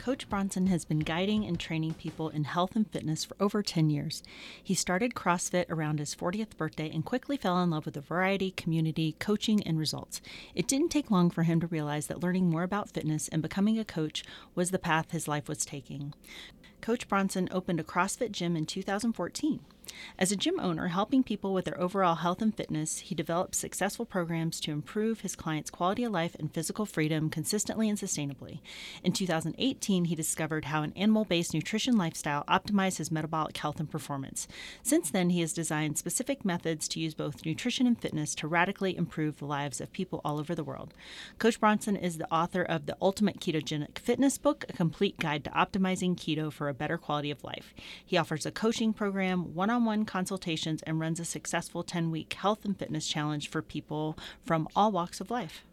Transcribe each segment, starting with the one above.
Coach Bronson has been guiding and training people in health and fitness for over 10 years. He started CrossFit around his 40th birthday and quickly fell in love with the variety, community, coaching, and results. It didn't take long for him to realize that learning more about fitness and becoming a coach was the path his life was taking. Coach Bronson opened a CrossFit gym in 2014. As a gym owner helping people with their overall health and fitness, he developed successful programs to improve his clients' quality of life and physical freedom consistently and sustainably. In 2018, he discovered how an animal based nutrition lifestyle optimized his metabolic health and performance. Since then, he has designed specific methods to use both nutrition and fitness to radically improve the lives of people all over the world. Coach Bronson is the author of the Ultimate Ketogenic Fitness Book, a complete guide to optimizing keto for a better quality of life. He offers a coaching program, one on on one consultations and runs a successful 10 week health and fitness challenge for people from all walks of life.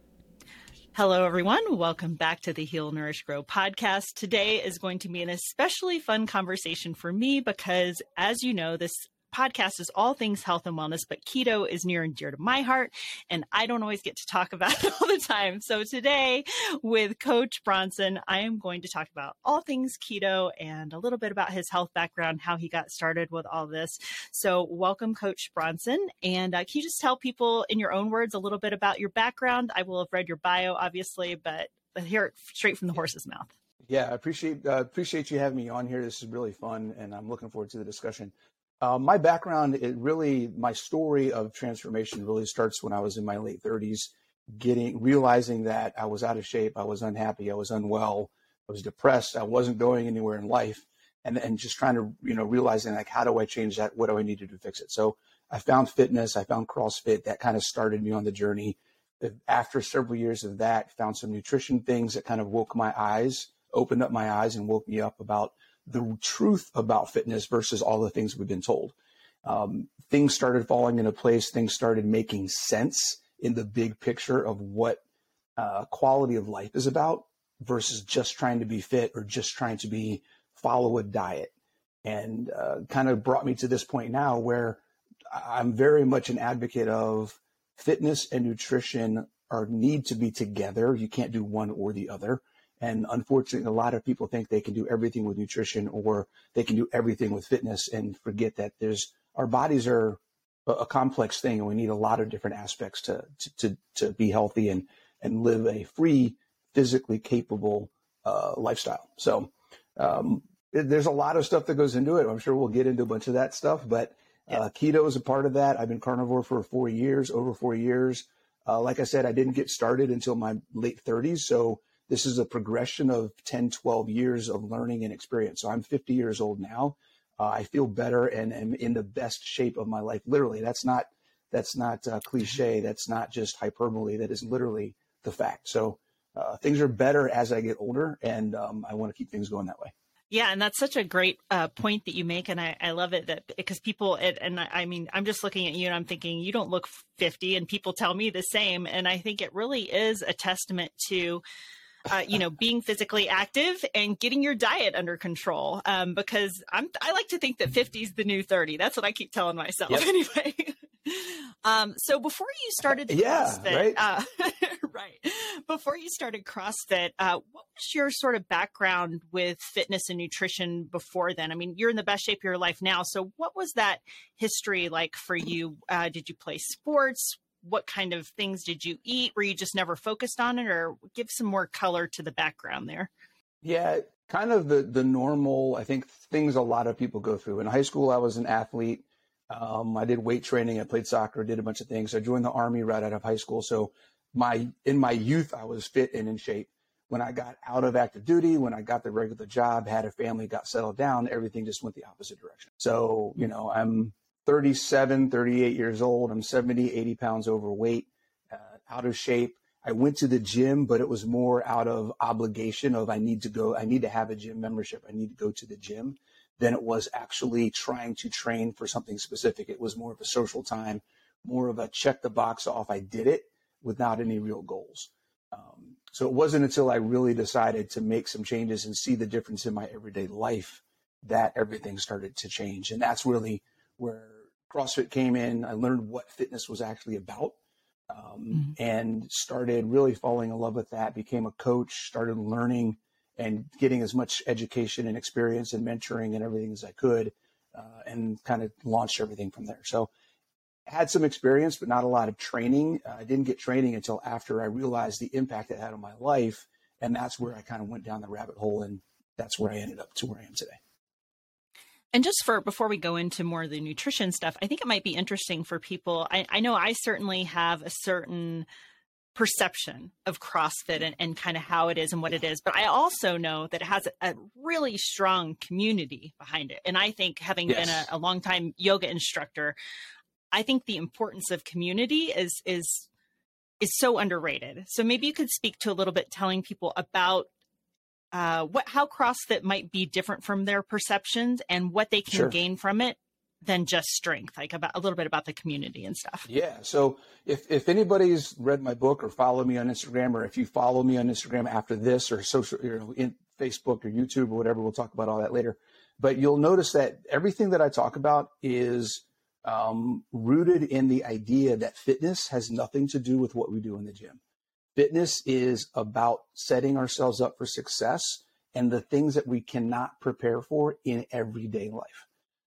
Hello, everyone. Welcome back to the Heal, Nourish, Grow podcast. Today is going to be an especially fun conversation for me because, as you know, this podcast is all things health and wellness, but keto is near and dear to my heart, and I don't always get to talk about it all the time. So today, with Coach Bronson, I am going to talk about all things keto and a little bit about his health background, how he got started with all this. So, welcome, Coach Bronson. And uh, can you just tell people in your own words a little bit about your background? I will have read your bio, obviously, but hear it straight from the horse's mouth. Yeah, I appreciate uh, appreciate you having me on here. This is really fun, and I'm looking forward to the discussion. Uh, my background, it really, my story of transformation really starts when I was in my late 30s, getting, realizing that I was out of shape, I was unhappy, I was unwell, I was depressed, I wasn't going anywhere in life, and and just trying to, you know, realizing like, how do I change that? What do I need to do to fix it? So I found fitness, I found CrossFit, that kind of started me on the journey. After several years of that, found some nutrition things that kind of woke my eyes, opened up my eyes, and woke me up about the truth about fitness versus all the things we've been told. Um, things started falling into place. Things started making sense in the big picture of what uh, quality of life is about versus just trying to be fit or just trying to be follow a diet. And uh, kind of brought me to this point now where I'm very much an advocate of fitness and nutrition are need to be together. You can't do one or the other. And unfortunately, a lot of people think they can do everything with nutrition or they can do everything with fitness and forget that there's our bodies are a, a complex thing and we need a lot of different aspects to, to, to, to be healthy and, and live a free, physically capable uh, lifestyle. So um, there's a lot of stuff that goes into it. I'm sure we'll get into a bunch of that stuff, but uh, keto is a part of that. I've been carnivore for four years, over four years. Uh, like I said, I didn't get started until my late 30s. So this is a progression of 10, 12 years of learning and experience. So I'm 50 years old now. Uh, I feel better and am in the best shape of my life. Literally, that's not that's not uh, cliche. That's not just hyperbole. That is literally the fact. So uh, things are better as I get older, and um, I want to keep things going that way. Yeah, and that's such a great uh, point that you make, and I, I love it that because people, it, and I, I, mean, I'm just looking at you and I'm thinking you don't look 50, and people tell me the same, and I think it really is a testament to uh, you know, being physically active and getting your diet under control. Um, because I'm, I like to think that 50 is the new 30. That's what I keep telling myself yep. anyway. um, so before you started yeah, CrossFit, right. Uh, right. Before you started CrossFit, uh, what was your sort of background with fitness and nutrition before then? I mean, you're in the best shape of your life now. So what was that history like for you? Uh, did you play sports? What kind of things did you eat? Were you just never focused on it, or give some more color to the background there? Yeah, kind of the the normal. I think things a lot of people go through. In high school, I was an athlete. Um, I did weight training. I played soccer. Did a bunch of things. I joined the army right out of high school. So my in my youth, I was fit and in shape. When I got out of active duty, when I got the regular job, had a family, got settled down, everything just went the opposite direction. So, you know, I'm 37, 38 years old. I'm 70, 80 pounds overweight, uh, out of shape. I went to the gym, but it was more out of obligation of I need to go, I need to have a gym membership. I need to go to the gym than it was actually trying to train for something specific. It was more of a social time, more of a check the box off. I did it without any real goals. Um, so it wasn't until I really decided to make some changes and see the difference in my everyday life that everything started to change. And that's really where CrossFit came in. I learned what fitness was actually about um, mm-hmm. and started really falling in love with that. Became a coach, started learning and getting as much education and experience and mentoring and everything as I could, uh, and kind of launched everything from there. So, had some experience, but not a lot of training. Uh, I didn't get training until after I realized the impact it had on my life, and that's where I kind of went down the rabbit hole, and that's where I ended up to where I am today. And just for before we go into more of the nutrition stuff, I think it might be interesting for people. I, I know I certainly have a certain perception of CrossFit and, and kind of how it is and what it is. But I also know that it has a, a really strong community behind it. And I think having yes. been a, a long time yoga instructor, I think the importance of community is is is so underrated. So maybe you could speak to a little bit telling people about uh, what how CrossFit might be different from their perceptions and what they can sure. gain from it than just strength, like about a little bit about the community and stuff. Yeah. So if, if anybody's read my book or follow me on Instagram, or if you follow me on Instagram after this or social, you know, in Facebook or YouTube or whatever, we'll talk about all that later. But you'll notice that everything that I talk about is um, rooted in the idea that fitness has nothing to do with what we do in the gym. Fitness is about setting ourselves up for success and the things that we cannot prepare for in everyday life.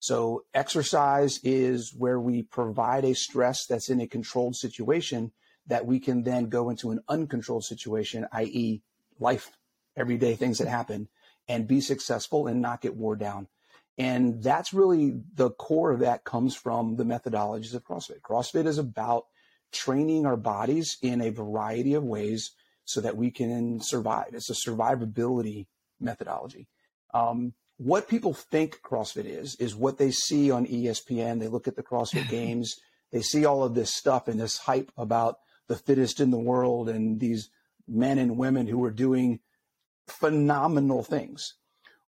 So exercise is where we provide a stress that's in a controlled situation that we can then go into an uncontrolled situation, i.e. life, everyday things that happen and be successful and not get wore down. And that's really the core of that comes from the methodologies of CrossFit. CrossFit is about training our bodies in a variety of ways so that we can survive. It's a survivability methodology. Um, what people think CrossFit is, is what they see on ESPN. They look at the CrossFit games, they see all of this stuff and this hype about the fittest in the world and these men and women who are doing phenomenal things.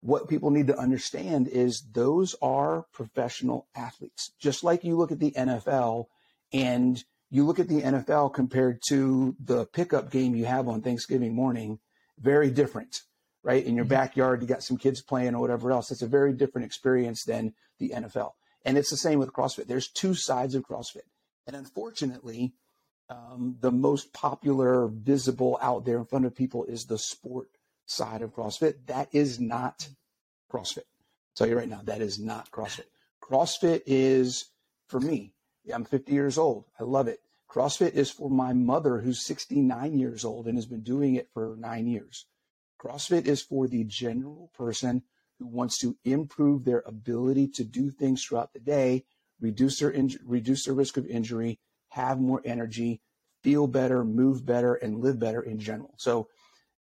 What people need to understand is those are professional athletes. Just like you look at the NFL and you look at the NFL compared to the pickup game you have on Thanksgiving morning, very different right? In your mm-hmm. backyard, you got some kids playing or whatever else. It's a very different experience than the NFL. And it's the same with CrossFit. There's two sides of CrossFit. And unfortunately, um, the most popular, visible out there in front of people is the sport side of CrossFit. That is not CrossFit. I'll tell you right now, that is not CrossFit. CrossFit is for me. I'm 50 years old. I love it. CrossFit is for my mother who's 69 years old and has been doing it for nine years. CrossFit is for the general person who wants to improve their ability to do things throughout the day, reduce their reduce their risk of injury, have more energy, feel better, move better, and live better in general. So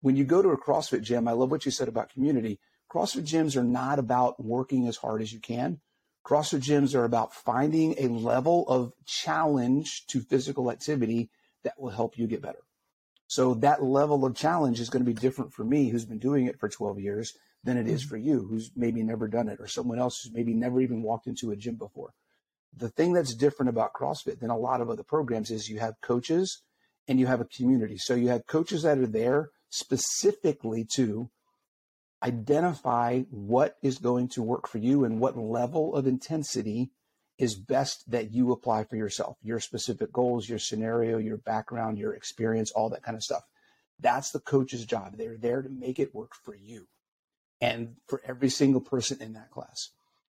when you go to a CrossFit gym, I love what you said about community. CrossFit gyms are not about working as hard as you can. CrossFit gyms are about finding a level of challenge to physical activity that will help you get better. So that level of challenge is going to be different for me, who's been doing it for 12 years, than it is mm-hmm. for you, who's maybe never done it, or someone else who's maybe never even walked into a gym before. The thing that's different about CrossFit than a lot of other programs is you have coaches and you have a community. So you have coaches that are there specifically to identify what is going to work for you and what level of intensity is best that you apply for yourself, your specific goals, your scenario, your background, your experience, all that kind of stuff. That's the coach's job. They're there to make it work for you and for every single person in that class.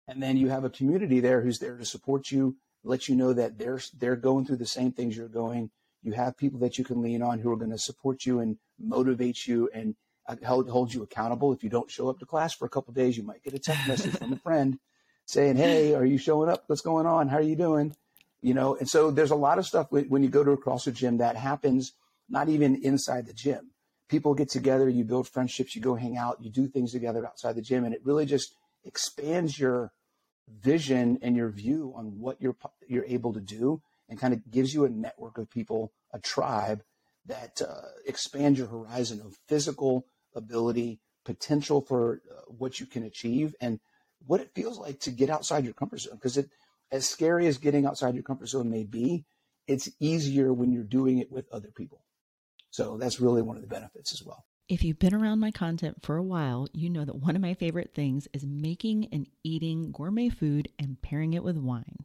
And then you have a community there who's there to support you, let you know that they're they're going through the same things you're going. You have people that you can lean on who are going to support you and motivate you and uh, hold, hold you accountable. If you don't show up to class for a couple days, you might get a text message from a friend saying, Hey, are you showing up? What's going on? How are you doing? You know, and so there's a lot of stuff when you go to a CrossFit gym that happens not even inside the gym. people get together, you build friendships, you go hang out, you do things together outside the gym, and it really just expands your vision and your view on what you're you're able to do, and kind of gives you a network of people, a tribe that uh, expand your horizon of physical ability, potential for uh, what you can achieve, and what it feels like to get outside your comfort zone. Because it, as scary as getting outside your comfort zone may be, it's easier when you're doing it with other people. So that's really one of the benefits as well. If you've been around my content for a while, you know that one of my favorite things is making and eating gourmet food and pairing it with wine.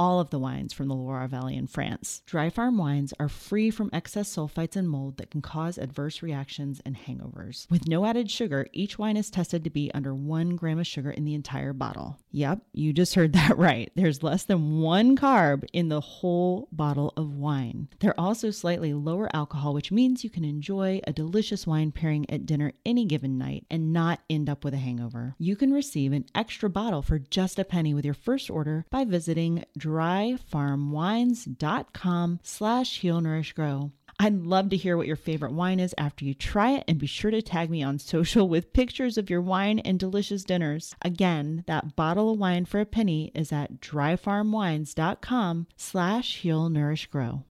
all of the wines from the Loire Valley in France. Dry farm wines are free from excess sulfites and mold that can cause adverse reactions and hangovers. With no added sugar, each wine is tested to be under one gram of sugar in the entire bottle. Yep, you just heard that right. There's less than one carb in the whole bottle of wine. They're also slightly lower alcohol, which means you can enjoy a delicious wine pairing at dinner any given night and not end up with a hangover. You can receive an extra bottle for just a penny with your first order by visiting dryfarmwines.com slash heal nourish grow. I'd love to hear what your favorite wine is after you try it and be sure to tag me on social with pictures of your wine and delicious dinners. Again, that bottle of wine for a penny is at dryfarmwines.com slash heal nourish grow.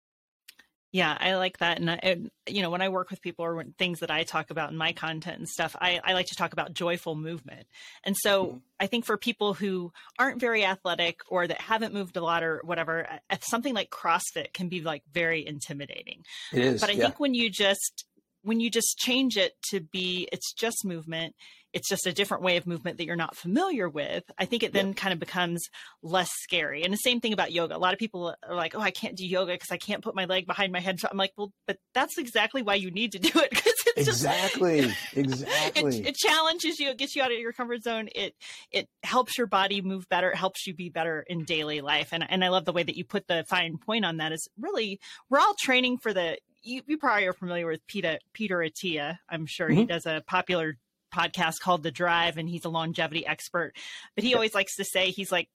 Yeah, I like that. And, I, you know, when I work with people or things that I talk about in my content and stuff, I, I like to talk about joyful movement. And so mm-hmm. I think for people who aren't very athletic or that haven't moved a lot or whatever, something like CrossFit can be like very intimidating. It is. But I yeah. think when you just, when you just change it to be, it's just movement it's just a different way of movement that you're not familiar with, I think it then yeah. kind of becomes less scary. And the same thing about yoga. A lot of people are like, oh, I can't do yoga because I can't put my leg behind my head. So I'm like, well, but that's exactly why you need to do it because it's exactly, just, exactly. It, it, challenges you. It gets you out of your comfort zone. It it helps your body move better. It helps you be better in daily life. And and I love the way that you put the fine point on that. Is really we're all training for the you, you, probably are familiar with Peter Peter Attia. I'm sure mm-hmm. he does a popular podcast called The Drive, and he's a longevity expert. But he always likes to say he's like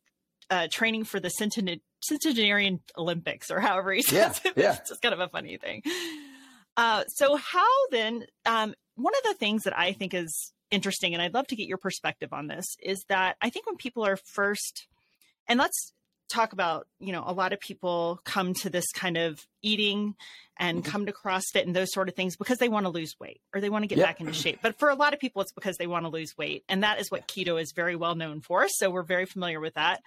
uh, training for the centenarian Olympics, or however he says yeah, it. Yeah. It's just kind of a funny thing. Uh, so, how then? Um, one of the things that I think is interesting, and I'd love to get your perspective on this, is that I think when people are first, and let's talk about, you know, a lot of people come to this kind of eating and mm-hmm. come to CrossFit and those sort of things because they want to lose weight or they want to get yep. back into shape. But for a lot of people, it's because they want to lose weight. And that is what keto is very well known for. So we're very familiar with that.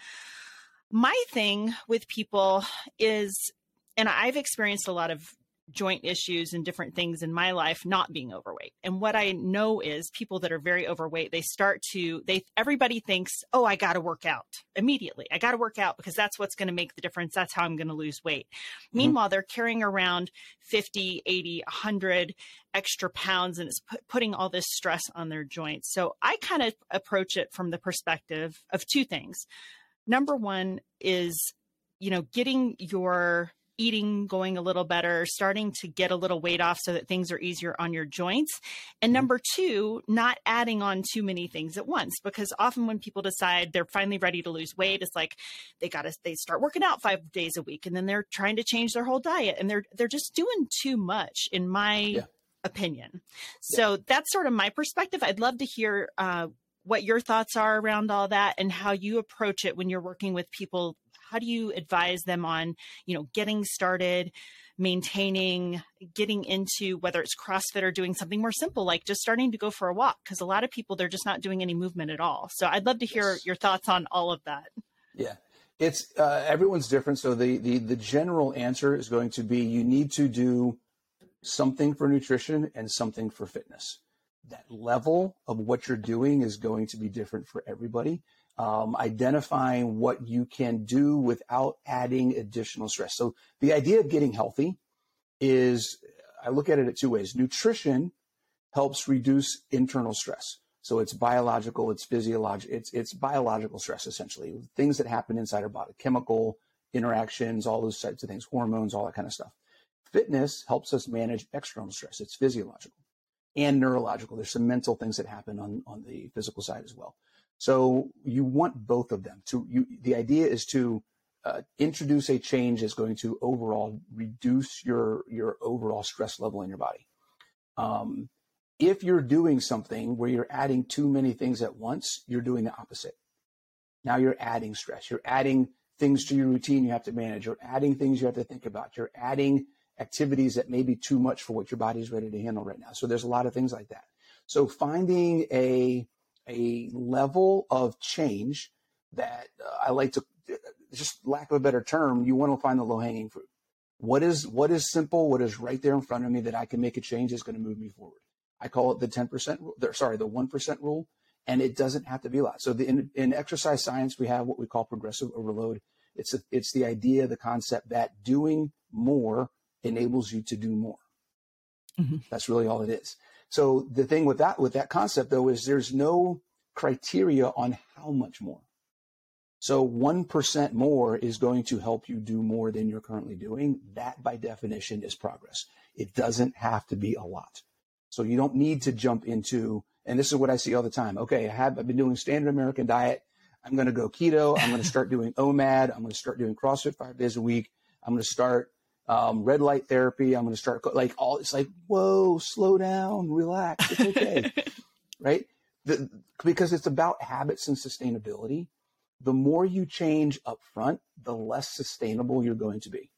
My thing with people is, and I've experienced a lot of joint issues and different things in my life not being overweight. And what I know is people that are very overweight, they start to they everybody thinks, "Oh, I got to work out immediately. I got to work out because that's what's going to make the difference. That's how I'm going to lose weight." Mm-hmm. Meanwhile, they're carrying around 50, 80, 100 extra pounds and it's putting all this stress on their joints. So I kind of approach it from the perspective of two things. Number 1 is you know, getting your eating going a little better, starting to get a little weight off so that things are easier on your joints. And mm-hmm. number two, not adding on too many things at once because often when people decide they're finally ready to lose weight, it's like they got to they start working out 5 days a week and then they're trying to change their whole diet and they're they're just doing too much in my yeah. opinion. So yeah. that's sort of my perspective. I'd love to hear uh, what your thoughts are around all that and how you approach it when you're working with people how do you advise them on you know getting started maintaining getting into whether it's crossfit or doing something more simple like just starting to go for a walk? Because a lot of people they're just not doing any movement at all. So i'd love to hear yes. your thoughts on all of that. Yeah. It's uh, everyone's different so the, the the general answer is going to be you need to do something for nutrition and something for fitness. That level of what you're doing is going to be different for everybody um, identifying what you can do without adding additional stress. So the idea of getting healthy is, I look at it two ways. Nutrition helps reduce internal stress. So it's biological, it's physiological, it's it's biological stress essentially. Things that happen inside our body, chemical interactions, all those types of things, hormones, all that kind of stuff. Fitness helps us manage external stress. It's physiological and neurological. There's some mental things that happen on, on the physical side as well. So you want both of them. To you, the idea is to uh, introduce a change that's going to overall reduce your your overall stress level in your body. Um, if you're doing something where you're adding too many things at once, you're doing the opposite. Now you're adding stress. You're adding things to your routine you have to manage. You're adding things you have to think about. You're adding activities that may be too much for what your body's ready to handle right now. So there's a lot of things like that. So finding a a level of change that uh, I like to just lack of a better term, you want to find the low hanging fruit. What is what is simple? What is right there in front of me that I can make a change is going to move me forward. I call it the 10% rule. Sorry, the 1% rule. And it doesn't have to be a lot. So the, in, in exercise science, we have what we call progressive overload. It's a, it's the idea, the concept that doing more enables you to do more. Mm-hmm. That's really all it is. So the thing with that with that concept though is there's no criteria on how much more. So 1% more is going to help you do more than you're currently doing. That by definition is progress. It doesn't have to be a lot. So you don't need to jump into, and this is what I see all the time. Okay, I have, I've been doing standard American diet. I'm going to go keto. I'm going to start doing OMAD. I'm going to start doing CrossFit five days a week. I'm going to start um, red light therapy. I'm going to start like all. It's like whoa, slow down, relax. It's okay, right? The, because it's about habits and sustainability. The more you change up front, the less sustainable you're going to be.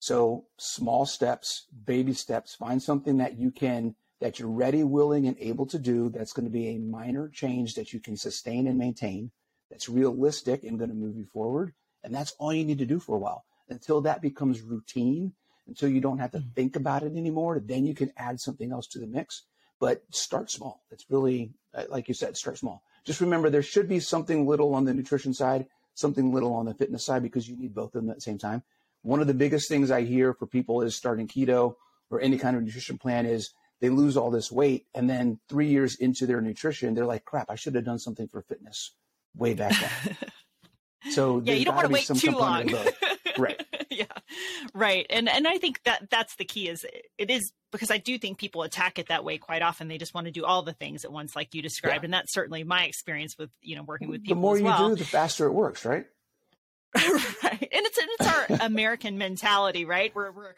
So small steps, baby steps. Find something that you can that you're ready, willing, and able to do. That's going to be a minor change that you can sustain and maintain. That's realistic and going to move you forward. And that's all you need to do for a while until that becomes routine, until you don't have to mm. think about it anymore. Then you can add something else to the mix. But start small. It's really, uh, like you said, start small. Just remember there should be something little on the nutrition side, something little on the fitness side because you need both of them at the same time. One of the biggest things I hear for people is starting keto or any kind of nutrition plan is they lose all this weight and then three years into their nutrition, they're like, crap, I should have done something for fitness way back then. so yeah, you don't want to wait too long. right. Yeah. Right. And and i think that that's the key is it is because i do think people attack it that way quite often. They just want to do all the things at once like you described. Yeah. and that's certainly my experience with you know working with people the more you well. do the faster it works right? Right. And it's it's our american mentality right? We're we're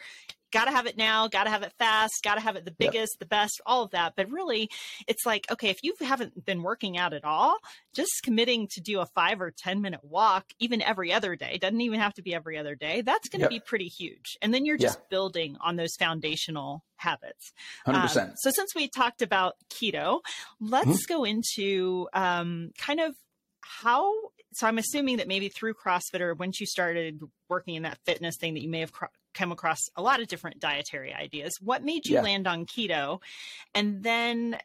got to have it now, got to have it fast, got to have it the biggest, yep. the best, all of that. But really, it's like, okay, if you haven't been working out at all, just committing to do a five or 10 minute walk, even every other day, doesn't even have to be every other day, that's going to yep. be pretty huge. And then you're just yeah. building on those foundational habits. 100%. Um, so since we talked about keto, let's mm-hmm. go into um, kind of how so i'm assuming that maybe through crossfit or once you started working in that fitness thing that you may have come across a lot of different dietary ideas. What made you yeah. land on keto? And then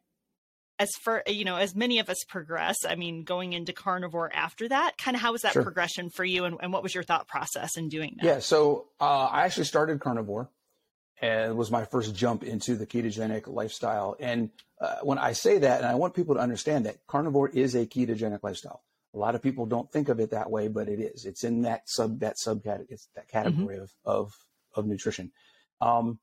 as for you know as many of us progress i mean going into carnivore after that kind of how was that sure. progression for you and, and, what was your thought process in doing that yeah so uh, i actually started carnivore and it was my first jump into the ketogenic lifestyle and uh, when i say that and i want people to understand that carnivore is a ketogenic lifestyle a lot of people don't think of it that way but it is it's in that sub that subcategory that category mm-hmm. of, of of nutrition. Um,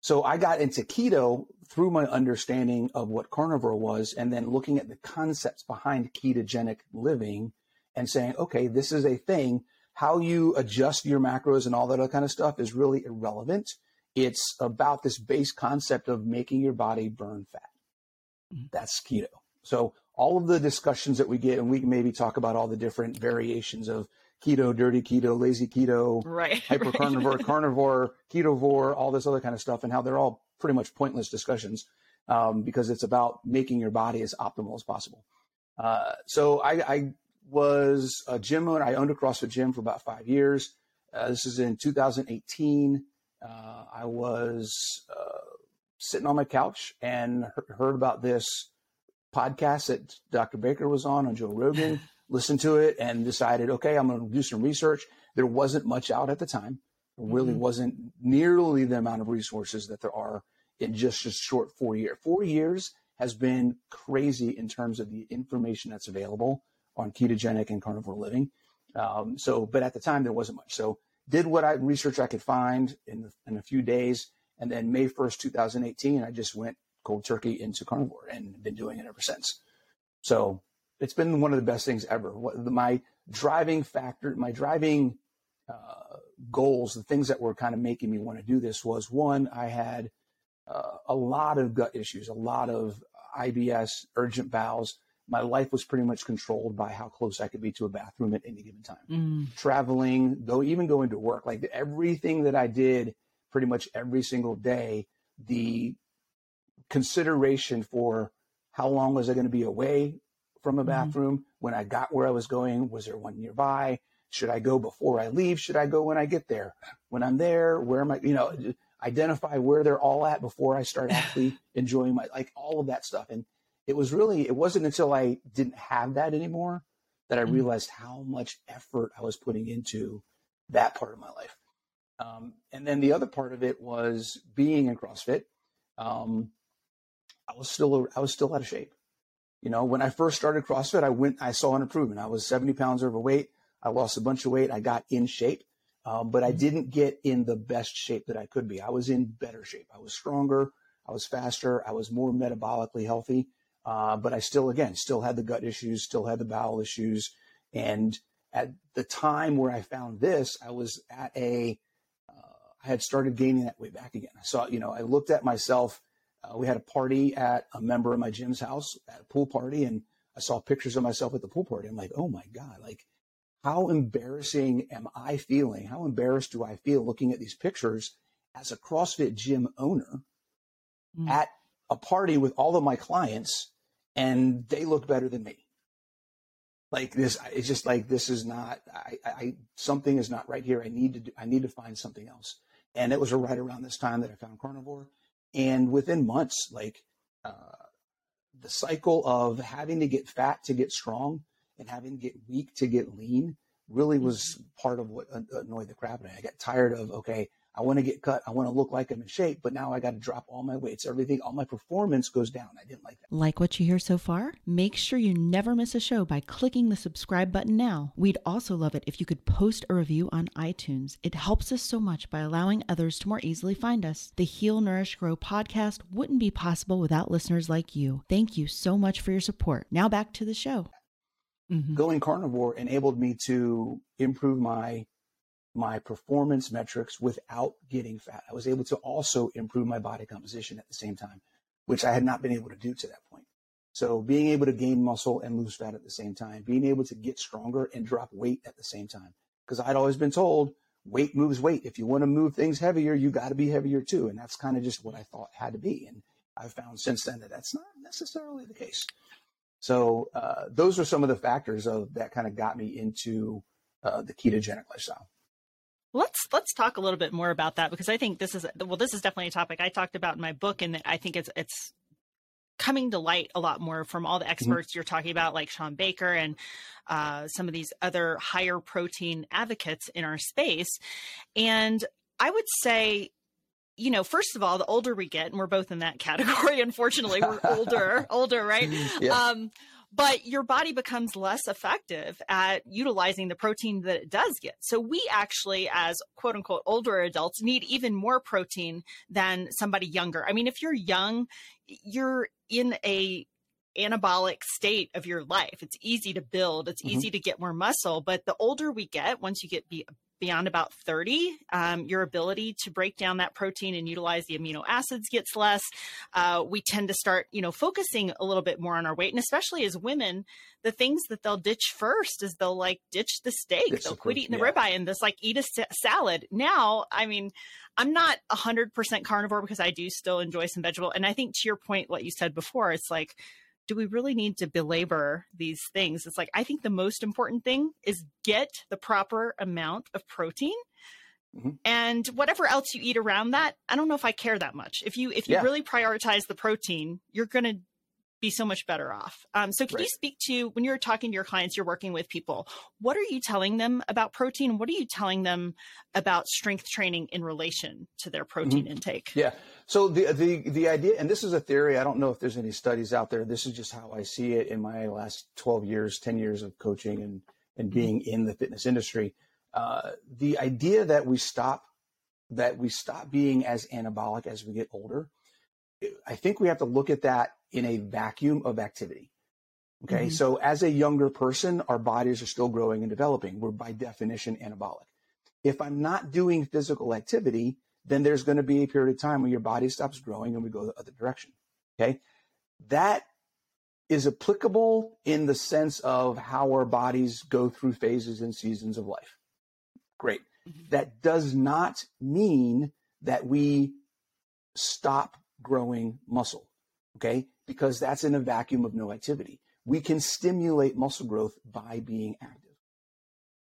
so I got into keto through my understanding of what carnivore was, and then looking at the concepts behind ketogenic living, and saying, okay, this is a thing. How you adjust your macros and all that other kind of stuff is really irrelevant. It's about this base concept of making your body burn fat. Mm-hmm. That's keto. So all of the discussions that we get, and we can maybe talk about all the different variations of keto, dirty keto, lazy keto, right, hyper carnivore, right. carnivore, ketovore, all this other kind of stuff, and how they're all pretty much pointless discussions um, because it's about making your body as optimal as possible. Uh, so I, I, was a gym owner. I owned a CrossFit gym for about five years. Uh, this is in 2018. Uh, I was uh, sitting on my couch and heard about this podcast that Dr. Baker was on on Joe Rogan. listened to it and decided, okay, I'm going to do some research. There wasn't much out at the time. There really mm-hmm. wasn't nearly the amount of resources that there are in just a short four year. Four years has been crazy in terms of the information that's available on ketogenic and carnivore living. Um, so, but at the time there wasn't much. So, did what I research I could find in in a few days, and then May first, two thousand eighteen, I just went cold turkey into carnivore and been doing it ever since. So, it's been one of the best things ever. What, my driving factor, my driving uh, goals, the things that were kind of making me want to do this was one, I had uh, a lot of gut issues, a lot of IBS, urgent bowels. My life was pretty much controlled by how close I could be to a bathroom at any given time. Mm. Traveling, go even going to work, like everything that I did pretty much every single day, the consideration for how long was I going to be away from a mm-hmm. bathroom? Mm. When I got where I was going, was there one nearby? Should I go before I leave? Should I go when I get there? When I'm there, where am I? You know, identify where they're all at before I start actually enjoying my, like all of that stuff. And it was really, it wasn't until I didn't have that anymore that I mm-hmm. realized how much effort I was putting into that part of my life. Um, and then the other part of it was being in CrossFit. Um, I was still, I was still out of shape. You know, when I first started CrossFit, I went, I saw an improvement. I was 70 pounds overweight. I lost a bunch of weight. I got in shape. Um, but I mm-hmm. didn't get in the best shape that I could be. I was in better shape. I was stronger. I was faster. I was more metabolically healthy. Uh, but I still, again, still had the gut issues, still had the bowel issues. And at the time where I found this, I was at a, uh, I had started gaining that weight back again. I saw, you know, I looked at myself. Uh, we had a party at a member of my gym's house at a pool party, and I saw pictures of myself at the pool party. I'm like, oh my God, like how embarrassing am I feeling? How embarrassed do I feel looking at these pictures as a CrossFit gym owner mm. at a party with all of my clients and they look better than me? Like this, it's just like this is not. I, I something is not right here. I need to. Do, I need to find something else. And it was right around this time that I found carnivore. And within months, like uh, the cycle of having to get fat to get strong and having to get weak to get lean really was mm-hmm. part of what annoyed the crap out of me. I got tired of, okay, I want to get cut. I want to look like I'm in shape, but now I got to drop all my weights. Everything, all my performance goes down. I didn't like that. Like what you hear so far? Make sure you never miss a show by clicking the subscribe button now. We'd also love it if you could post a review on iTunes. It helps us so much by allowing others to more easily find us. The Heal, Nourish, Grow podcast wouldn't be possible without listeners like you. Thank you so much for your support. Now back to the show. Mm-hmm. Going carnivore enabled me to improve my my performance metrics without getting fat. I was able to also improve my body composition at the same time, which I had not been able to do to that point. So being able to gain muscle and lose fat at the same time, being able to get stronger and drop weight at the same time. Because I'd always been told weight moves weight. If you want to move things heavier, you got to be heavier too. And that's kind of just what I thought had to be. And I've found since then that that's not necessarily the case. So uh, those are some of the factors of that kind of got me into uh, the ketogenic lifestyle. Let's let's talk a little bit more about that because I think this is well this is definitely a topic I talked about in my book and I think it's it's coming to light a lot more from all the mm-hmm. experts mm-hmm. you're talking about like Shawn Baker and uh, some of these other higher protein advocates in our space and I would say you know, first of all, the older we get, and we're both in that category, unfortunately, we're older, older, right? Um, but your body becomes less effective at utilizing the protein that it does get. So we actually, as quote unquote older adults, need even more protein than somebody younger. I mean, if you're young, you're in a anabolic state of your life. It's easy to build, it's mm-hmm. easy to get more muscle, but the older we get, once you get be, beyond about 30, um, your ability to break down that protein and utilize the amino acids gets less. Uh, we tend to start, you know, focusing a little bit more on our weight. And especially as women, the things that they'll ditch first is they'll like ditch the steak. It's they'll quit eating yeah. the ribeye and just like eat a salad. Now, I mean, I'm not 100% carnivore because I do still enjoy some vegetable. And I think to your point, what you said before, it's like, do we really need to belabor these things? It's like, I think the most important thing is get the proper amount of protein. Mm-hmm. And whatever else you eat around that, I don't know if I care that much. If you if you yeah. really prioritize the protein, you're going to be so much better off. Um, so, can right. you speak to when you're talking to your clients, you're working with people, what are you telling them about protein? What are you telling them about strength training in relation to their protein mm-hmm. intake? Yeah. So the the the idea, and this is a theory. I don't know if there's any studies out there. This is just how I see it in my last 12 years, 10 years of coaching and and mm-hmm. being in the fitness industry. Uh, the idea that we stop that we stop being as anabolic as we get older. I think we have to look at that in a vacuum of activity. Okay. Mm-hmm. So as a younger person, our bodies are still growing and developing. We're by definition anabolic. If I'm not doing physical activity, then there's going to be a period of time when your body stops growing and we go the other direction. Okay. That is applicable in the sense of how our bodies go through phases and seasons of life. Great. Mm-hmm. That does not mean that we stop growing muscle. Okay. Because that's in a vacuum of no activity. We can stimulate muscle growth by being active.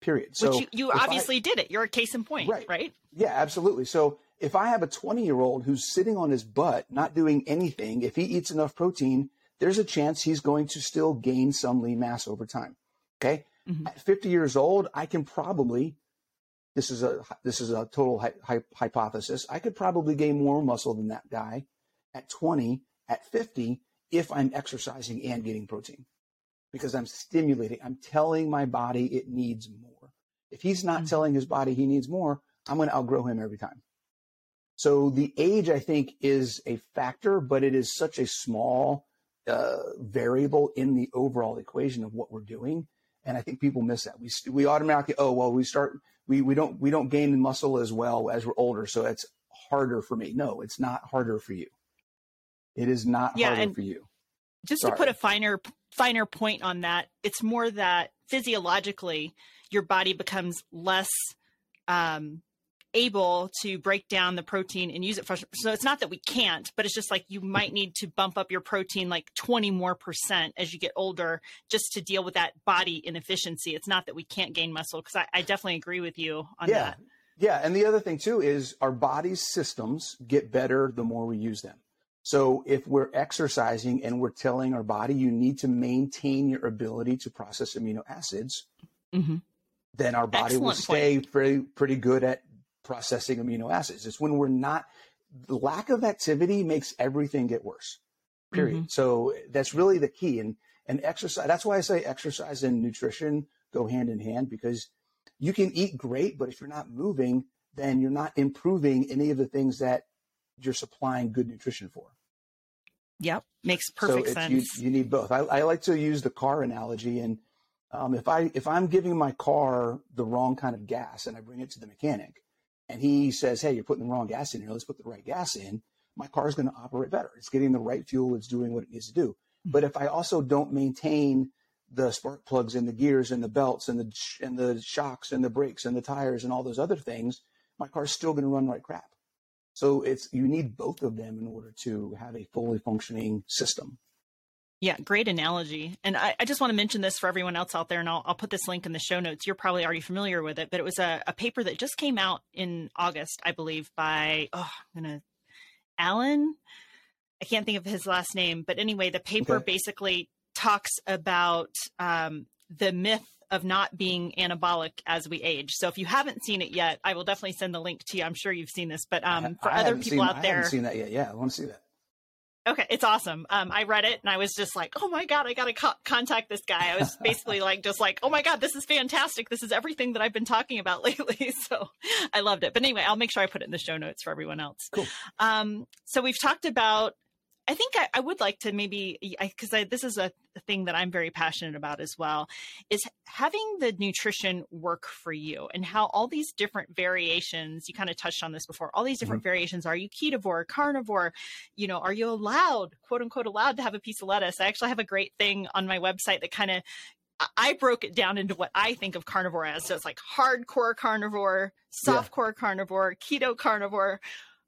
Period. So Which you, you obviously I, did it. You're a case in point, right? Right. Yeah, absolutely. So if I have a 20 year old who's sitting on his butt, not doing anything, if he eats enough protein, there's a chance he's going to still gain some lean mass over time. Okay. Mm-hmm. At 50 years old, I can probably, this is a, this is a total hi- hi- hypothesis. I could probably gain more muscle than that guy at 20, at 50, if I'm exercising and getting protein because I'm stimulating. I'm telling my body it needs more. If he's not mm-hmm. telling his body he needs more, I'm going to outgrow him every time. So the age, I think, is a factor, but it is such a small uh, variable in the overall equation of what we're doing. And I think people miss that. We we automatically, oh well, we start we we don't we don't gain muscle as well as we're older, so it's harder for me. No, it's not harder for you. It is not yeah, harder for you. Just Sorry. to put a finer finer point on that, it's more that physiologically your body becomes less um, able to break down the protein and use it for so it's not that we can't but it's just like you might need to bump up your protein like 20 more percent as you get older just to deal with that body inefficiency it's not that we can't gain muscle because I, I, definitely agree with you on yeah. that yeah and the other thing too is our body's systems get better the more we use them so if we're exercising and we're telling our body you need to maintain your ability to process amino acids mm-hmm then our body Excellent will stay pretty pretty good at processing amino acids. It's when we're not, lack of activity makes everything get worse. Period. Mm-hmm. So that's really the key. And and exercise. That's why I say exercise and nutrition go hand in hand because you can eat great, but if you're not moving, then you're not improving any of the things that you're supplying good nutrition for. Yep, makes perfect so sense. You, you, need both. I, I, like to use the car analogy, and um, if I if I'm giving my car the wrong kind of gas and I bring it to the mechanic, and he says, Hey, you're putting the wrong gas in here. Let's put the right gas in. My car is going to operate better. It's getting the right fuel. It's doing what it needs to do. Mm-hmm. But if I also don't maintain the spark plugs and the gears and the belts and the and the shocks and the brakes and the tires and all those other things, my car's still going to run like crap. So it's you need both of them in order to have a fully functioning system. Yeah, great analogy. And I, I, just want to mention this for everyone else out there, and I'll, I'll, put this link in the show notes. You're probably already familiar with it, but it was a, a paper that just came out in August, I believe, by, oh, I'm going to, Alan. I can't think of his last name, but anyway, the paper okay. basically talks about um, the myth of not being anabolic as we age. So if you haven't seen it yet, I will definitely send the link to you. I'm sure you've seen this, but um, for I other people seen, out there, I haven't seen that yet. Yeah, I want to see that. Okay, it's awesome. Um, I read it and I was just like, oh my God, I got to co- contact this guy. I was basically like, just like, oh my God, this is fantastic. This is everything that I've been talking about lately. So I loved it. But anyway, I'll make sure I put it in the show notes for everyone else. Cool. Um, so we've talked about I think I, I, would like to maybe because this is a, thing that I'm very passionate about as well is having the nutrition work for you and how all these different variations you kind of touched on this before all these different mm-hmm. variations are you ketovore carnivore you know are you allowed quote unquote allowed to have a piece of lettuce I actually have a great thing on my website that kind of I broke it down into what I think of carnivore as. So it's like hardcore carnivore, softcore yeah. carnivore, keto carnivore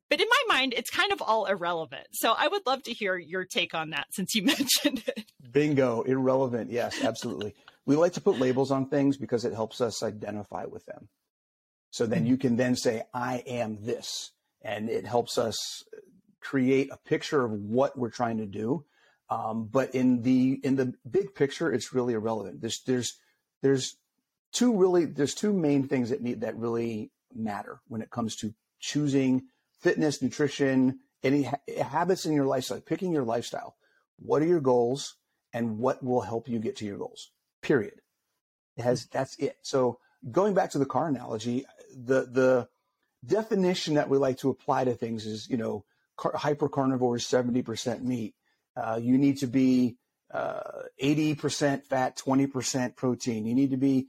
but in my mind, it's kind of all irrelevant. So I would love to hear your take on that since you mentioned it. Bingo, irrelevant. Yes, absolutely. we like to put labels on things because it helps us identify with them. So then you can then say, I am this. And it helps us create a picture of what we're trying to do. Um, but in the in the big picture, it's really irrelevant. There's there's there's two really there's two main things that need that really matter when it comes to choosing fitness, nutrition, any ha- habits in your lifestyle, picking your lifestyle. What are your goals and what will help you get to your goals? Period. It has that's it. So going back to the car analogy, the the definition that we like to apply to things is, you know, car- hyper carnivores, 70% meat. Uh, you need to be uh, 80% fat, 20% protein. You need to be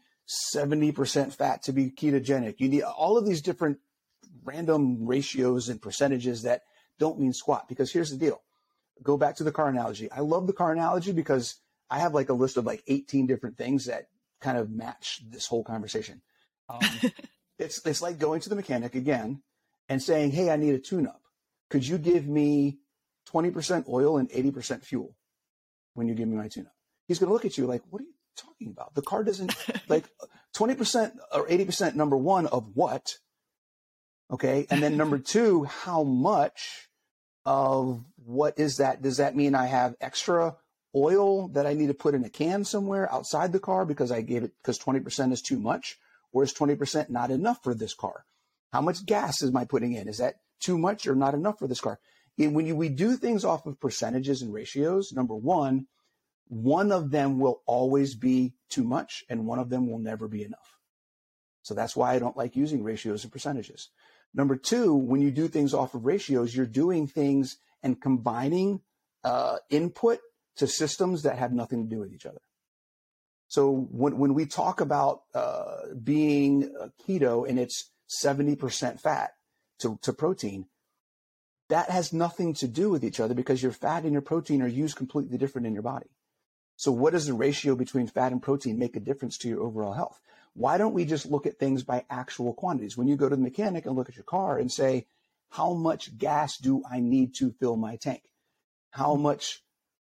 70% fat to be ketogenic. You need all of these different random ratios and percentages that don't mean squat. Because here's the deal go back to the car analogy. I love the car analogy because I have like a list of like 18 different things that kind of match this whole conversation. Um, it's, it's like going to the mechanic again and saying, Hey, I need a tune up. Could you give me 20% oil and 80% fuel when you give me my tune up? He's going to look at you like, what are you talking about? The car doesn't like 20% or 80% number one of what? Okay. And then number two, how much of what is that? Does that mean I have extra oil that I need to put in a can somewhere outside the car because I gave it because 20% is too much? Or is 20% not enough for this car? How much gas is my putting in? Is that too much or not enough for this car? And when you, we do things off of percentages and ratios, number one, one of them will always be too much and one of them will never be enough. So that's why I don't like using ratios and percentages. Number two, when you do things off of ratios, you're doing things and combining uh, input to systems that have nothing to do with each other. So when, when we talk about uh, being keto and it's 70% fat to, to protein, that has nothing to do with each other because your fat and your protein are used completely different in your body. So what does the ratio between fat and protein make a difference to your overall health? Why don't we just look at things by actual quantities? When you go to the mechanic and look at your car and say, how much gas do I need to fill my tank? How much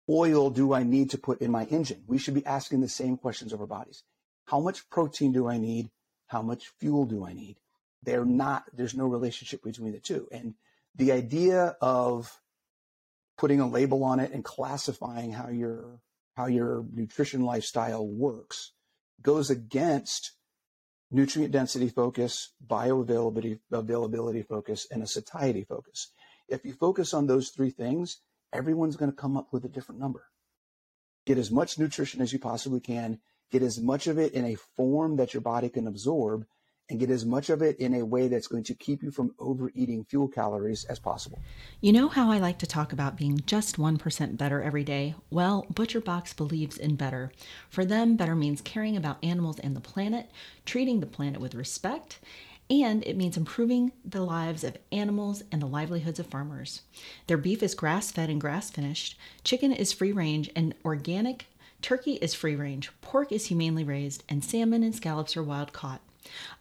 oil do I need to put in my engine? We should be asking the same questions of our bodies. How much protein do I need? How much fuel do I need? They're not, there's no relationship between the two. And the idea of putting a label on it and classifying how your how your nutrition lifestyle works goes against nutrient density focus, bioavailability availability focus, and a satiety focus. If you focus on those three things, everyone's going to come up with a different number. Get as much nutrition as you possibly can, get as much of it in a form that your body can absorb, and get as much of it in a way that's going to keep you from overeating fuel calories as possible. You know how I like to talk about being just 1% better every day? Well, ButcherBox believes in better. For them, better means caring about animals and the planet, treating the planet with respect, and it means improving the lives of animals and the livelihoods of farmers. Their beef is grass fed and grass finished, chicken is free range and organic, turkey is free range, pork is humanely raised, and salmon and scallops are wild caught.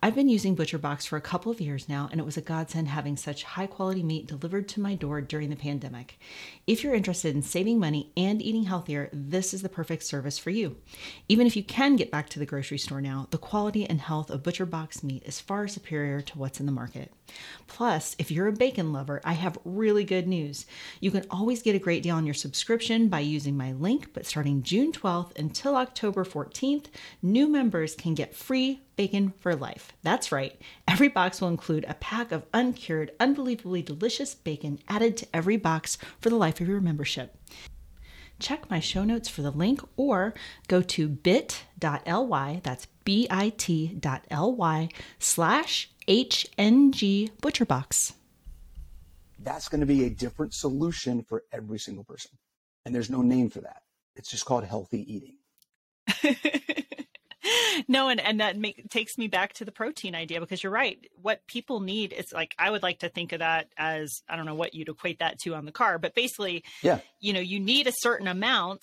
I've been using ButcherBox for a couple of years now, and it was a godsend having such high quality meat delivered to my door during the pandemic. If you're interested in saving money and eating healthier, this is the perfect service for you. Even if you can get back to the grocery store now, the quality and health of ButcherBox meat is far superior to what's in the market. Plus, if you're a bacon lover, I have really good news. You can always get a great deal on your subscription by using my link, but starting June 12th until October 14th, new members can get free bacon for life. That's right. Every box will include a pack of uncured, unbelievably delicious bacon added to every box for the life of your membership. Check my show notes for the link or go to bit.ly, that's bit.ly slash HNG ButcherBox. That's going to be a different solution for every single person. And there's no name for that. It's just called healthy eating. no, and, and that make, takes me back to the protein idea because you're right. What people need is like, I would like to think of that as, I don't know what you'd equate that to on the car, but basically, yeah. you know, you need a certain amount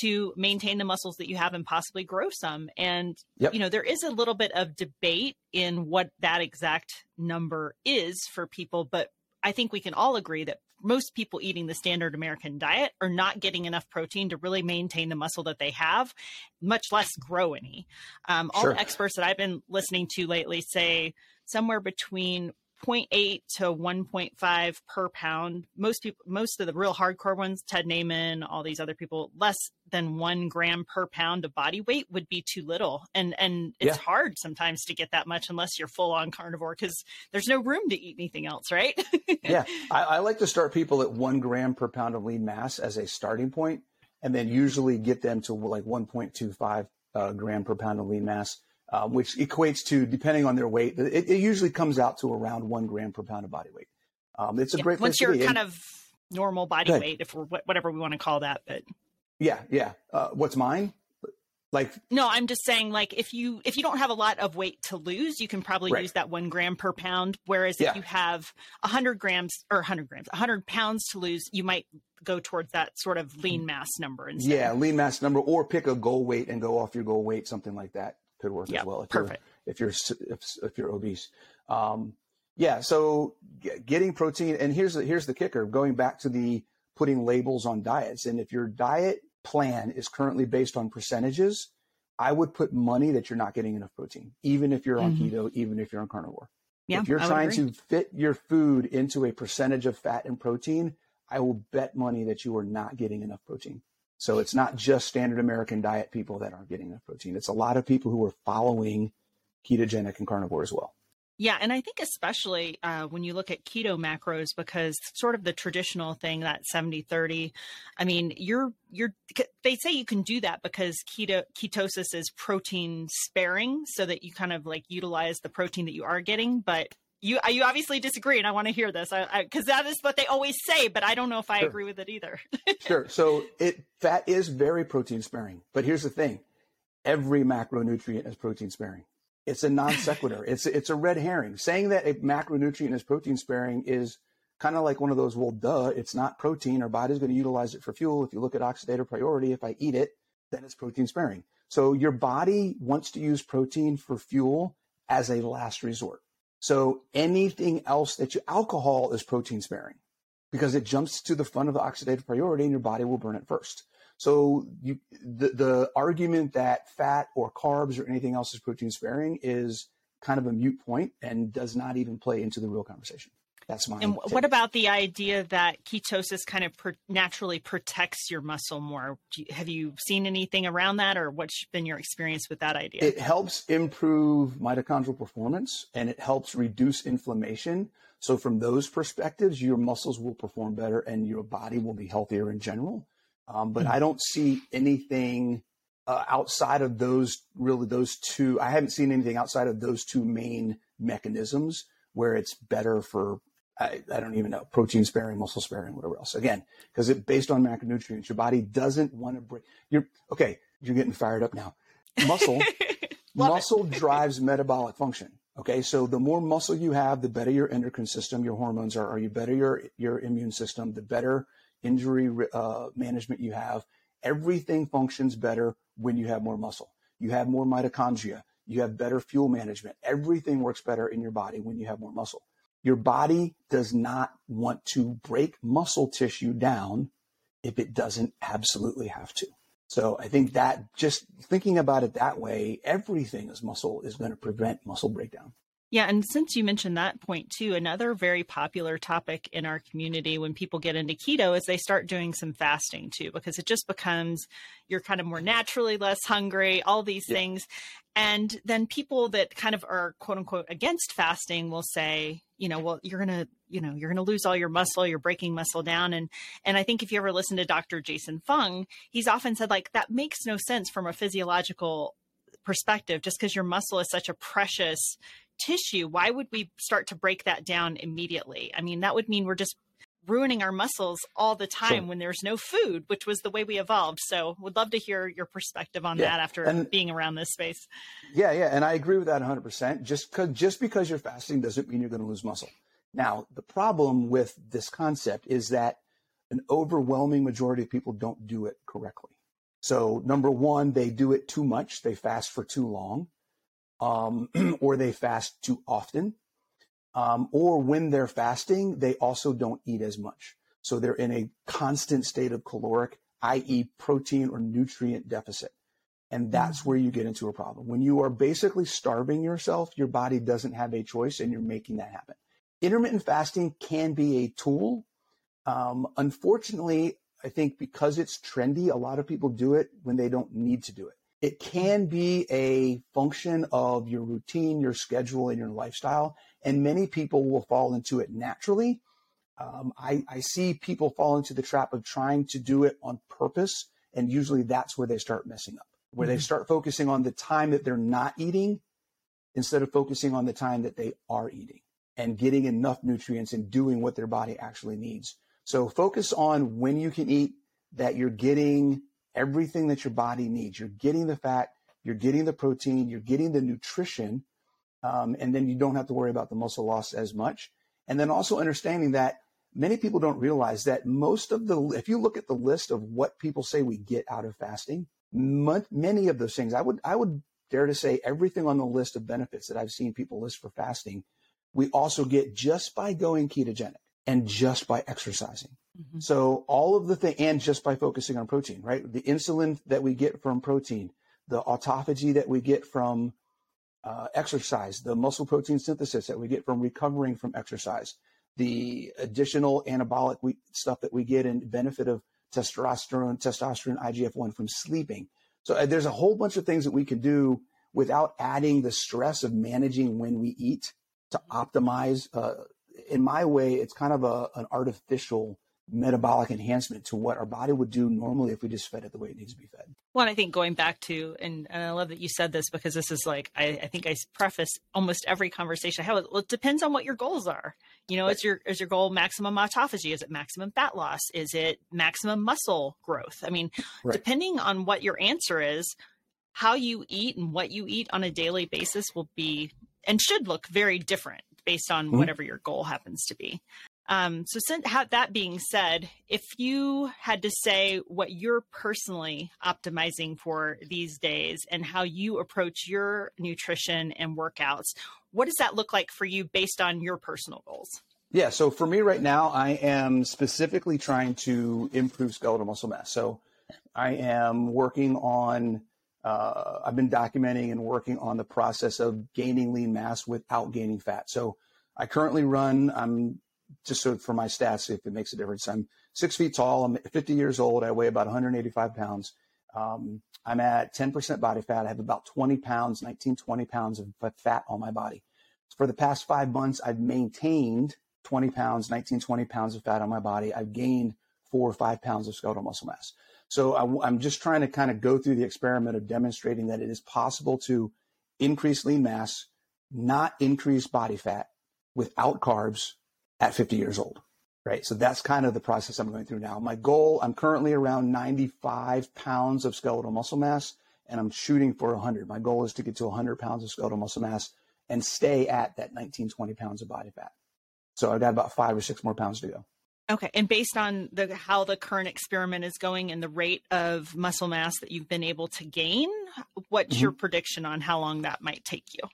to maintain the muscles that you have and possibly grow some. And, yep. you know, there is a little bit of debate in what that exact number is for people, but I think we can all agree that most people eating the standard American diet are not getting enough protein to really maintain the muscle that they have, much less grow any. Um, all sure. the experts that I've been listening to lately say somewhere between 0.8 to 1.5 per pound. Most people, most of the real hardcore ones, Ted Naiman, all these other people, less than one gram per pound of body weight would be too little. And and it's yeah. hard sometimes to get that much unless you're full on carnivore because there's no room to eat anything else, right? yeah, I, I like to start people at one gram per pound of lean mass as a starting point, and then usually get them to like 1.25 uh, gram per pound of lean mass um, which equates to, depending on their weight, it, it, usually comes out to around one gram per pound of body weight. Um, it's a yeah, great once you're kind of normal body weight, if we're whatever we want to call that. But yeah, yeah. Uh, what's mine? Like no, I'm just saying like if you if you don't have a lot of weight to lose, you can probably right. use that one gram per pound. Whereas yeah. if you have hundred grams or hundred grams, hundred pounds to lose, you might go towards that sort of lean mass number instead. Yeah, lean mass number, or pick a goal weight and go off your goal weight, something like that could work as well. If perfect. You're, if you're if, if you're obese, um, yeah. So getting protein, and here's the here's the kicker. Going back to the putting labels on diets, and if your diet plan is currently based on percentages, I would put money that you're not getting enough protein, even if you're on mm-hmm. keto, even if you're on carnivore. Yeah, if you're trying to fit your food into a percentage of fat and protein, I will bet money that you are not getting enough protein. So it's not just standard American diet people that aren't getting enough protein. It's a lot of people who are following ketogenic and carnivore as well. Yeah, and I think especially uh, when you look at keto macros, because sort of the traditional thing that 70-30, I mean, you're you're they say you can do that because keto ketosis is protein sparing, so that you kind of like utilize the protein that you are getting, but you you obviously disagree, and I want to hear this because that is what they always say, but I don't know if I sure. agree with it either. sure. So it fat is very protein sparing, but here's the thing: every macronutrient is protein sparing. It's a non sequitur. it's it's a red herring. Saying that a macronutrient is protein sparing is kind of like one of those. Well, duh, it's not protein. Our body's going to utilize it for fuel. If you look at oxidative priority, if I eat it, then it's protein sparing. So your body wants to use protein for fuel as a last resort. So anything else that you alcohol is protein sparing because it jumps to the front of the oxidative priority and your body will burn it first. So you, the, the argument that fat or carbs or anything else is protein sparing is kind of a mute point and does not even play into the real conversation. That's my. And take. what about the idea that ketosis kind of naturally protects your muscle more? You, have you seen anything around that, or what's been your experience with that idea? It helps improve mitochondrial performance and it helps reduce inflammation. So, from those perspectives, your muscles will perform better and your body will be healthier in general. Um, but mm-hmm. I don't see anything uh, outside of those really those two. I haven't seen anything outside of those two main mechanisms where it's better for I, I, don't even know, protein sparing, muscle sparing, whatever else. Again, because it based on macronutrients, your body doesn't want to break. You're okay. You're getting fired up now. Muscle, muscle drives metabolic function. Okay, so the more muscle you have, the better your endocrine system, your hormones are, are you better your your immune system, the better injury uh, management you have. Everything functions better when you have more muscle. You have more mitochondria. You have better fuel management. Everything works better in your body when you have more muscle. Your body does not want to break muscle tissue down if it doesn't absolutely have to. So I think that just thinking about it that way, everything is muscle is going to prevent muscle breakdown. Yeah, and since you mentioned that point too, another very popular topic in our community when people get into keto is they start doing some fasting too, because it just becomes you're kind of more naturally less hungry, all these yeah. things. And then people that kind of are quote unquote against fasting will say, you know, well, you're going to, you know, you're going to lose all your muscle, you're breaking muscle down. And, and I think if you ever listen to Dr. Jason Fung, he's often said like, that makes no sense from a physiological perspective, just because your muscle is such a precious tissue, why would we start to break that down immediately? I mean, that would mean we're just ruining our muscles all the time sure. when there's no food, which was the way we evolved. So, would love to hear your perspective on yeah. that after and, being around this space. Yeah, yeah, and I agree with that 100%. Just cuz just because you're fasting doesn't mean you're going to lose muscle. Now, the problem with this concept is that an overwhelming majority of people don't do it correctly. So, number 1, they do it too much, they fast for too long um, or they fast too often, um, or when they're fasting, they also don't eat as much. So they're in a constant state of caloric, i.e., protein or nutrient deficit. And that's where you get into a problem. When you are basically starving yourself, your body doesn't have a choice and you're making that happen. intermittent fasting can be a tool. Um, unfortunately, I think because it's trendy, a lot of people do it when they don't need to do it. It can be a function of your routine, your schedule, and your lifestyle. And many people will fall into it naturally. Um, I, I see people fall into the trap of trying to do it on purpose. And usually that's where they start messing up, where mm-hmm. they start focusing on the time that they're not eating instead of focusing on the time that they are eating and getting enough nutrients and doing what their body actually needs. So focus on when you can eat, that you're getting everything that your body needs. You're getting the fat, you're getting the protein, you're getting the nutrition, um, and then you don't have to worry about the muscle loss as much. And then also understanding that many people don't realize that most of the, if you look at the list of what people say we get out of fasting, many of those things, I would, I would dare to say everything on the list of benefits that I've seen people list for fasting, we also get just by going ketogenic and just by exercising. Mm-hmm. So all of the thing, and just by focusing on protein, right? The insulin that we get from protein, the autophagy that we get from uh, exercise, the muscle protein synthesis that we get from recovering from exercise, the additional anabolic we, stuff that we get in benefit of testosterone, testosterone, IGF-1 from sleeping. So uh, there's a whole bunch of things that we can do without adding the stress of managing when we eat to optimize. Uh, in my way, it's kind of a, an artificial metabolic enhancement to what our body would do normally if we just fed it the way it needs to be fed. Well, I think going back to, and, and I love that you said this because this is like, I, I think I preface almost every conversation I have. Well, it depends on what your goals are. You know, right. is your is your goal maximum autophagy? Is it maximum fat loss? Is it maximum muscle growth? I mean, right. depending on what your answer is, how you eat and what you eat on a daily basis will be and should look very different based on mm-hmm. whatever your goal happens to be. Um, so, since that being said, if you had to say what you're personally optimizing for these days and how you approach your nutrition and workouts, what does that look like for you based on your personal goals? Yeah, so for me right now, I am specifically trying to improve skeletal muscle mass. So, I am working on, uh, I've been documenting and working on the process of gaining lean mass without gaining fat. So, I currently run, I'm just so for my stats, if it makes a difference, I'm six feet tall. I'm 50 years old. I weigh about 185 pounds. Um, I'm at 10% body fat. I have about 20 pounds, 19, 20 pounds of fat on my body. For the past five months, I've maintained 20 pounds, 19, 20 pounds of fat on my body. I've gained four or five pounds of skeletal muscle mass. So I, I'm just trying to kind of go through the experiment of demonstrating that it is possible to increase lean mass, not increase body fat without carbs at 50 years old, right? So that's kind of the process I'm going through now. My goal, I'm currently around 95 pounds of skeletal muscle mass and I'm shooting for 100. My goal is to get to 100 pounds of skeletal muscle mass and stay at that 19, 20 pounds of body fat. So I've got about five or six more pounds to go. Okay, and based on the how the current experiment is going and the rate of muscle mass that you've been able to gain, what's mm-hmm. your prediction on how long that might take you?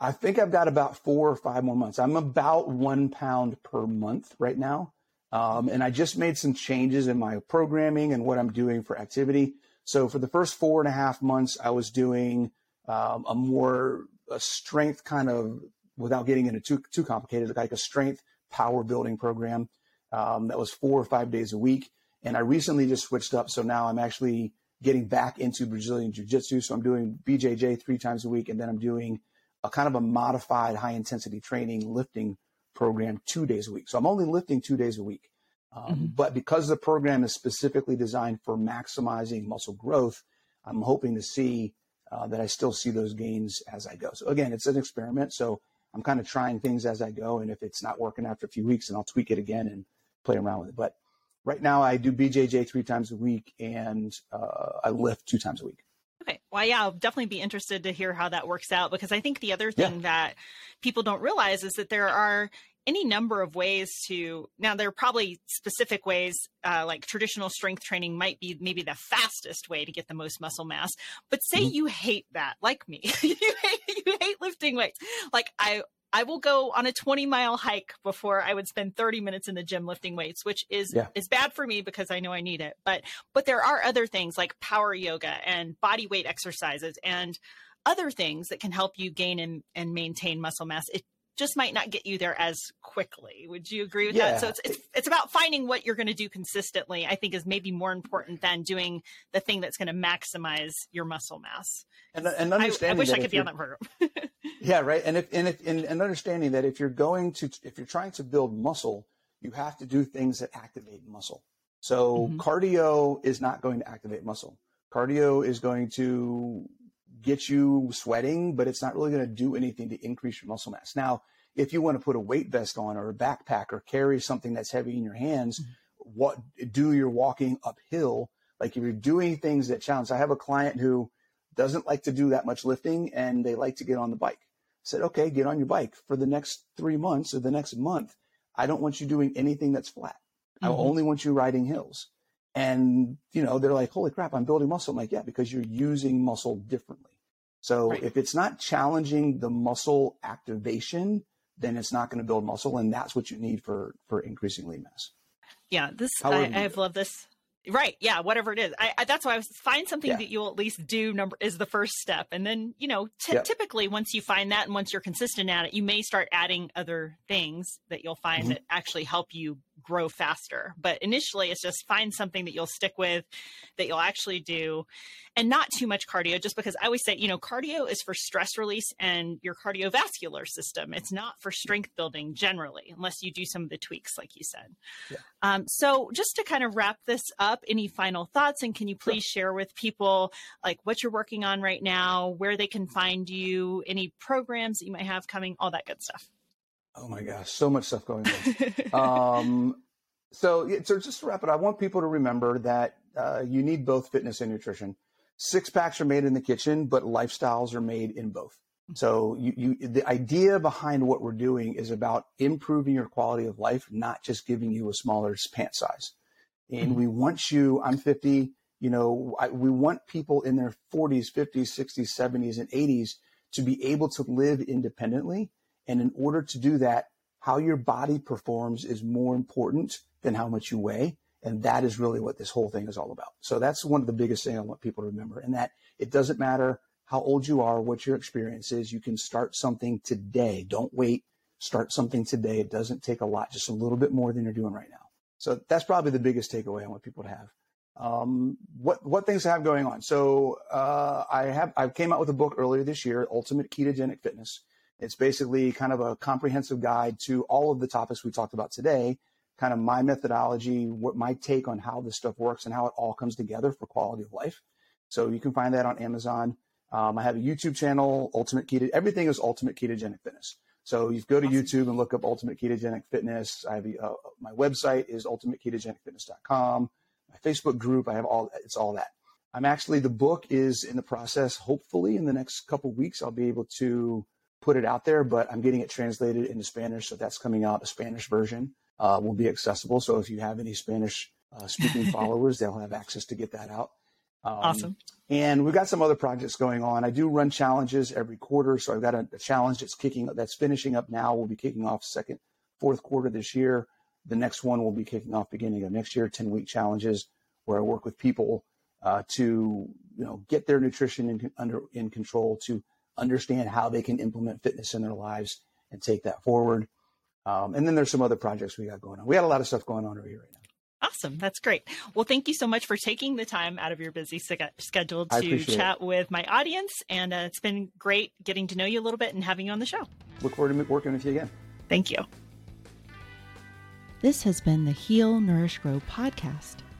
I think I've got about four or five more months. I'm about one pound per month right now. Um, and I just made some changes in my programming and what I'm doing for activity. So for the first four and a half months, I was doing um, a more a strength kind of, without getting into too too complicated, like a strength power building program um, that was four or five days a week. And I recently just switched up, so now I'm actually getting back into Brazilian Jiu Jitsu. So I'm doing BJJ three times a week, and then I'm doing a kind of a modified high intensity training lifting program two days a week. So I'm only lifting two days a week. Um, mm-hmm. But because the program is specifically designed for maximizing muscle growth, I'm hoping to see uh, that I still see those gains as I go. So again, it's an experiment. So I'm kind of trying things as I go. And if it's not working after a few weeks, then I'll tweak it again and play around with it. But right now I do BJJ three times a week and uh, I lift two times a week. Okay. Well, yeah, I'll definitely be interested to hear how that works out because I think the other thing yeah. that people don't realize is that there are any number of ways to now there are probably specific ways uh, like traditional strength training might be maybe the fastest way to get the most muscle mass but say mm-hmm. you hate that like me you, hate, you hate lifting weights like i I will go on a 20 mile hike before I would spend 30 minutes in the gym lifting weights, which is yeah. is bad for me because I know I need it. But but there are other things like power yoga and body weight exercises and other things that can help you gain and, and maintain muscle mass. It just might not get you there as quickly. Would you agree with Yeah. that? So it's, it's it's about finding what you're going to do consistently. I think is maybe more important than doing the thing that's going to maximize your muscle mass. And, and I, understanding I wish that I could be on that program. Yeah, right. And if and if and, and understanding that if you're going to if you're trying to build muscle, you have to do things that activate muscle. So Mhm. cardio is not going to activate muscle. Cardio is going to get you sweating, but it's not really going to do anything to increase your muscle mass. Now, if you want to put a weight vest on or a backpack or carry something that's heavy in your hands, what do your walking uphill? Like if you're doing things that challenge. I have a client who doesn't like to do that much lifting and they like to get on the bike. I said, okay, get on your bike for the next three months or the next month. I don't want you doing anything that's flat. I Mhm. only want you riding hills. And, you know, they're like, holy crap, I'm building muscle. I'm like, yeah, because you're using muscle differently. So Right. if it's not challenging the muscle activation, then it's not going to build muscle. And that's what you need for, for increasing lean mass. Yeah, this I, I've loved this. Right, yeah, whatever it is. I, I that's why I was find something Yeah. that you'll at least do. Number is the first step, and then you know, t- Yep. typically once you find that and once you're consistent at it, you may start adding other things that you'll find Mhm. that actually help you grow faster. But initially, it's just find something that you'll stick with, that you'll actually do, and not too much cardio. Just because I always say, you know, cardio is for stress release and your cardiovascular system. It's not for strength building generally, unless you do some of the tweaks, like you said. Um, so, just to kind of wrap this up, any final thoughts? And can you please share with people like what you're working on right now, where they can find you, any programs that you might have coming, all that good stuff? Oh my gosh, so much stuff going on. um, so, so just to wrap it, up, I want people to remember that uh, you need both fitness and nutrition. Six packs are made in the kitchen, but lifestyles are made in both. So, you, you, the idea behind what we're doing is about improving your quality of life, not just giving you a smaller pant size. And we want you. I'm 50. You know, I, we want people in their 40s, 50s, 60s, 70s, and 80s to be able to live independently. And in order to do that, how your body performs is more important than how much you weigh. And that is really what this whole thing is all about. So that's one of the biggest things I want people to remember. And that it doesn't matter how old you are, what your experience is, you can start something today. Don't wait. Start something today. It doesn't take a lot, just a little bit more than you're doing right now. So that's probably the biggest takeaway I want people to have. Um, what what things I have going on? So uh, I have I came out with a book earlier this year, Ultimate Ketogenic Fitness. It's basically kind of a comprehensive guide to all of the topics we talked about today, kind of my methodology, what my take on how this stuff works and how it all comes together for quality of life. So you can find that on Amazon. Um, I have a YouTube channel, Ultimate Keto. Everything is Ultimate Ketogenic Fitness. So you go to. YouTube and look up Ultimate Ketogenic Fitness. I have uh, my website is ultimateketogenicfitness.com. My Facebook group, I have all. It's all that. I'm actually the book is in the process. Hopefully, in the next couple weeks, I'll be able to put it out there. But I'm getting it translated into Spanish, so that's coming out. A Spanish version uh, will be accessible. So if you have any Spanish uh, speaking followers, they'll have access to get that out. Um, Awesome. And we've got some other projects going on. I do run challenges every quarter. So I've got a, a challenge that's kicking, that's finishing up now. We'll be kicking off second, fourth quarter this year. The next one will be kicking off beginning of next year, 10 week challenges where I work with people uh, to, you know, get their nutrition in, under, in control, to understand how they can implement fitness in their lives and take that forward. Um, and then there's some other projects we got going on. We got a lot of stuff going on over here right now. Awesome. That's great. Well, thank you so much for taking the time out of your busy schedule to appreciate chat with my audience. And uh, it's been great getting to know you a little bit and having you on the show. Look forward to working with you again. Thank you. This has been the Heal, Nourish, Grow podcast.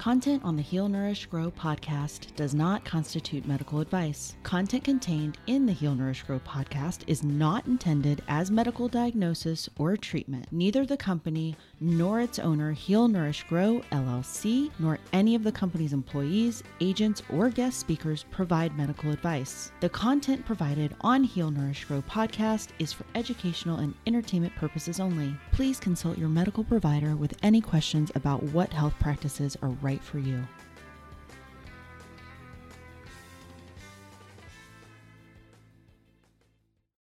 Content on the Heal Nourish Grow podcast does not constitute medical advice. Content contained in the Heal Nourish Grow podcast is not intended as medical diagnosis or treatment. Neither the company nor its owner, Heal Nourish Grow LLC, nor any of the company's employees, agents, or guest speakers provide medical advice. The content provided on Heal Nourish Grow podcast is for educational and entertainment purposes only. Please consult your medical provider with any questions about what health practices are right for you.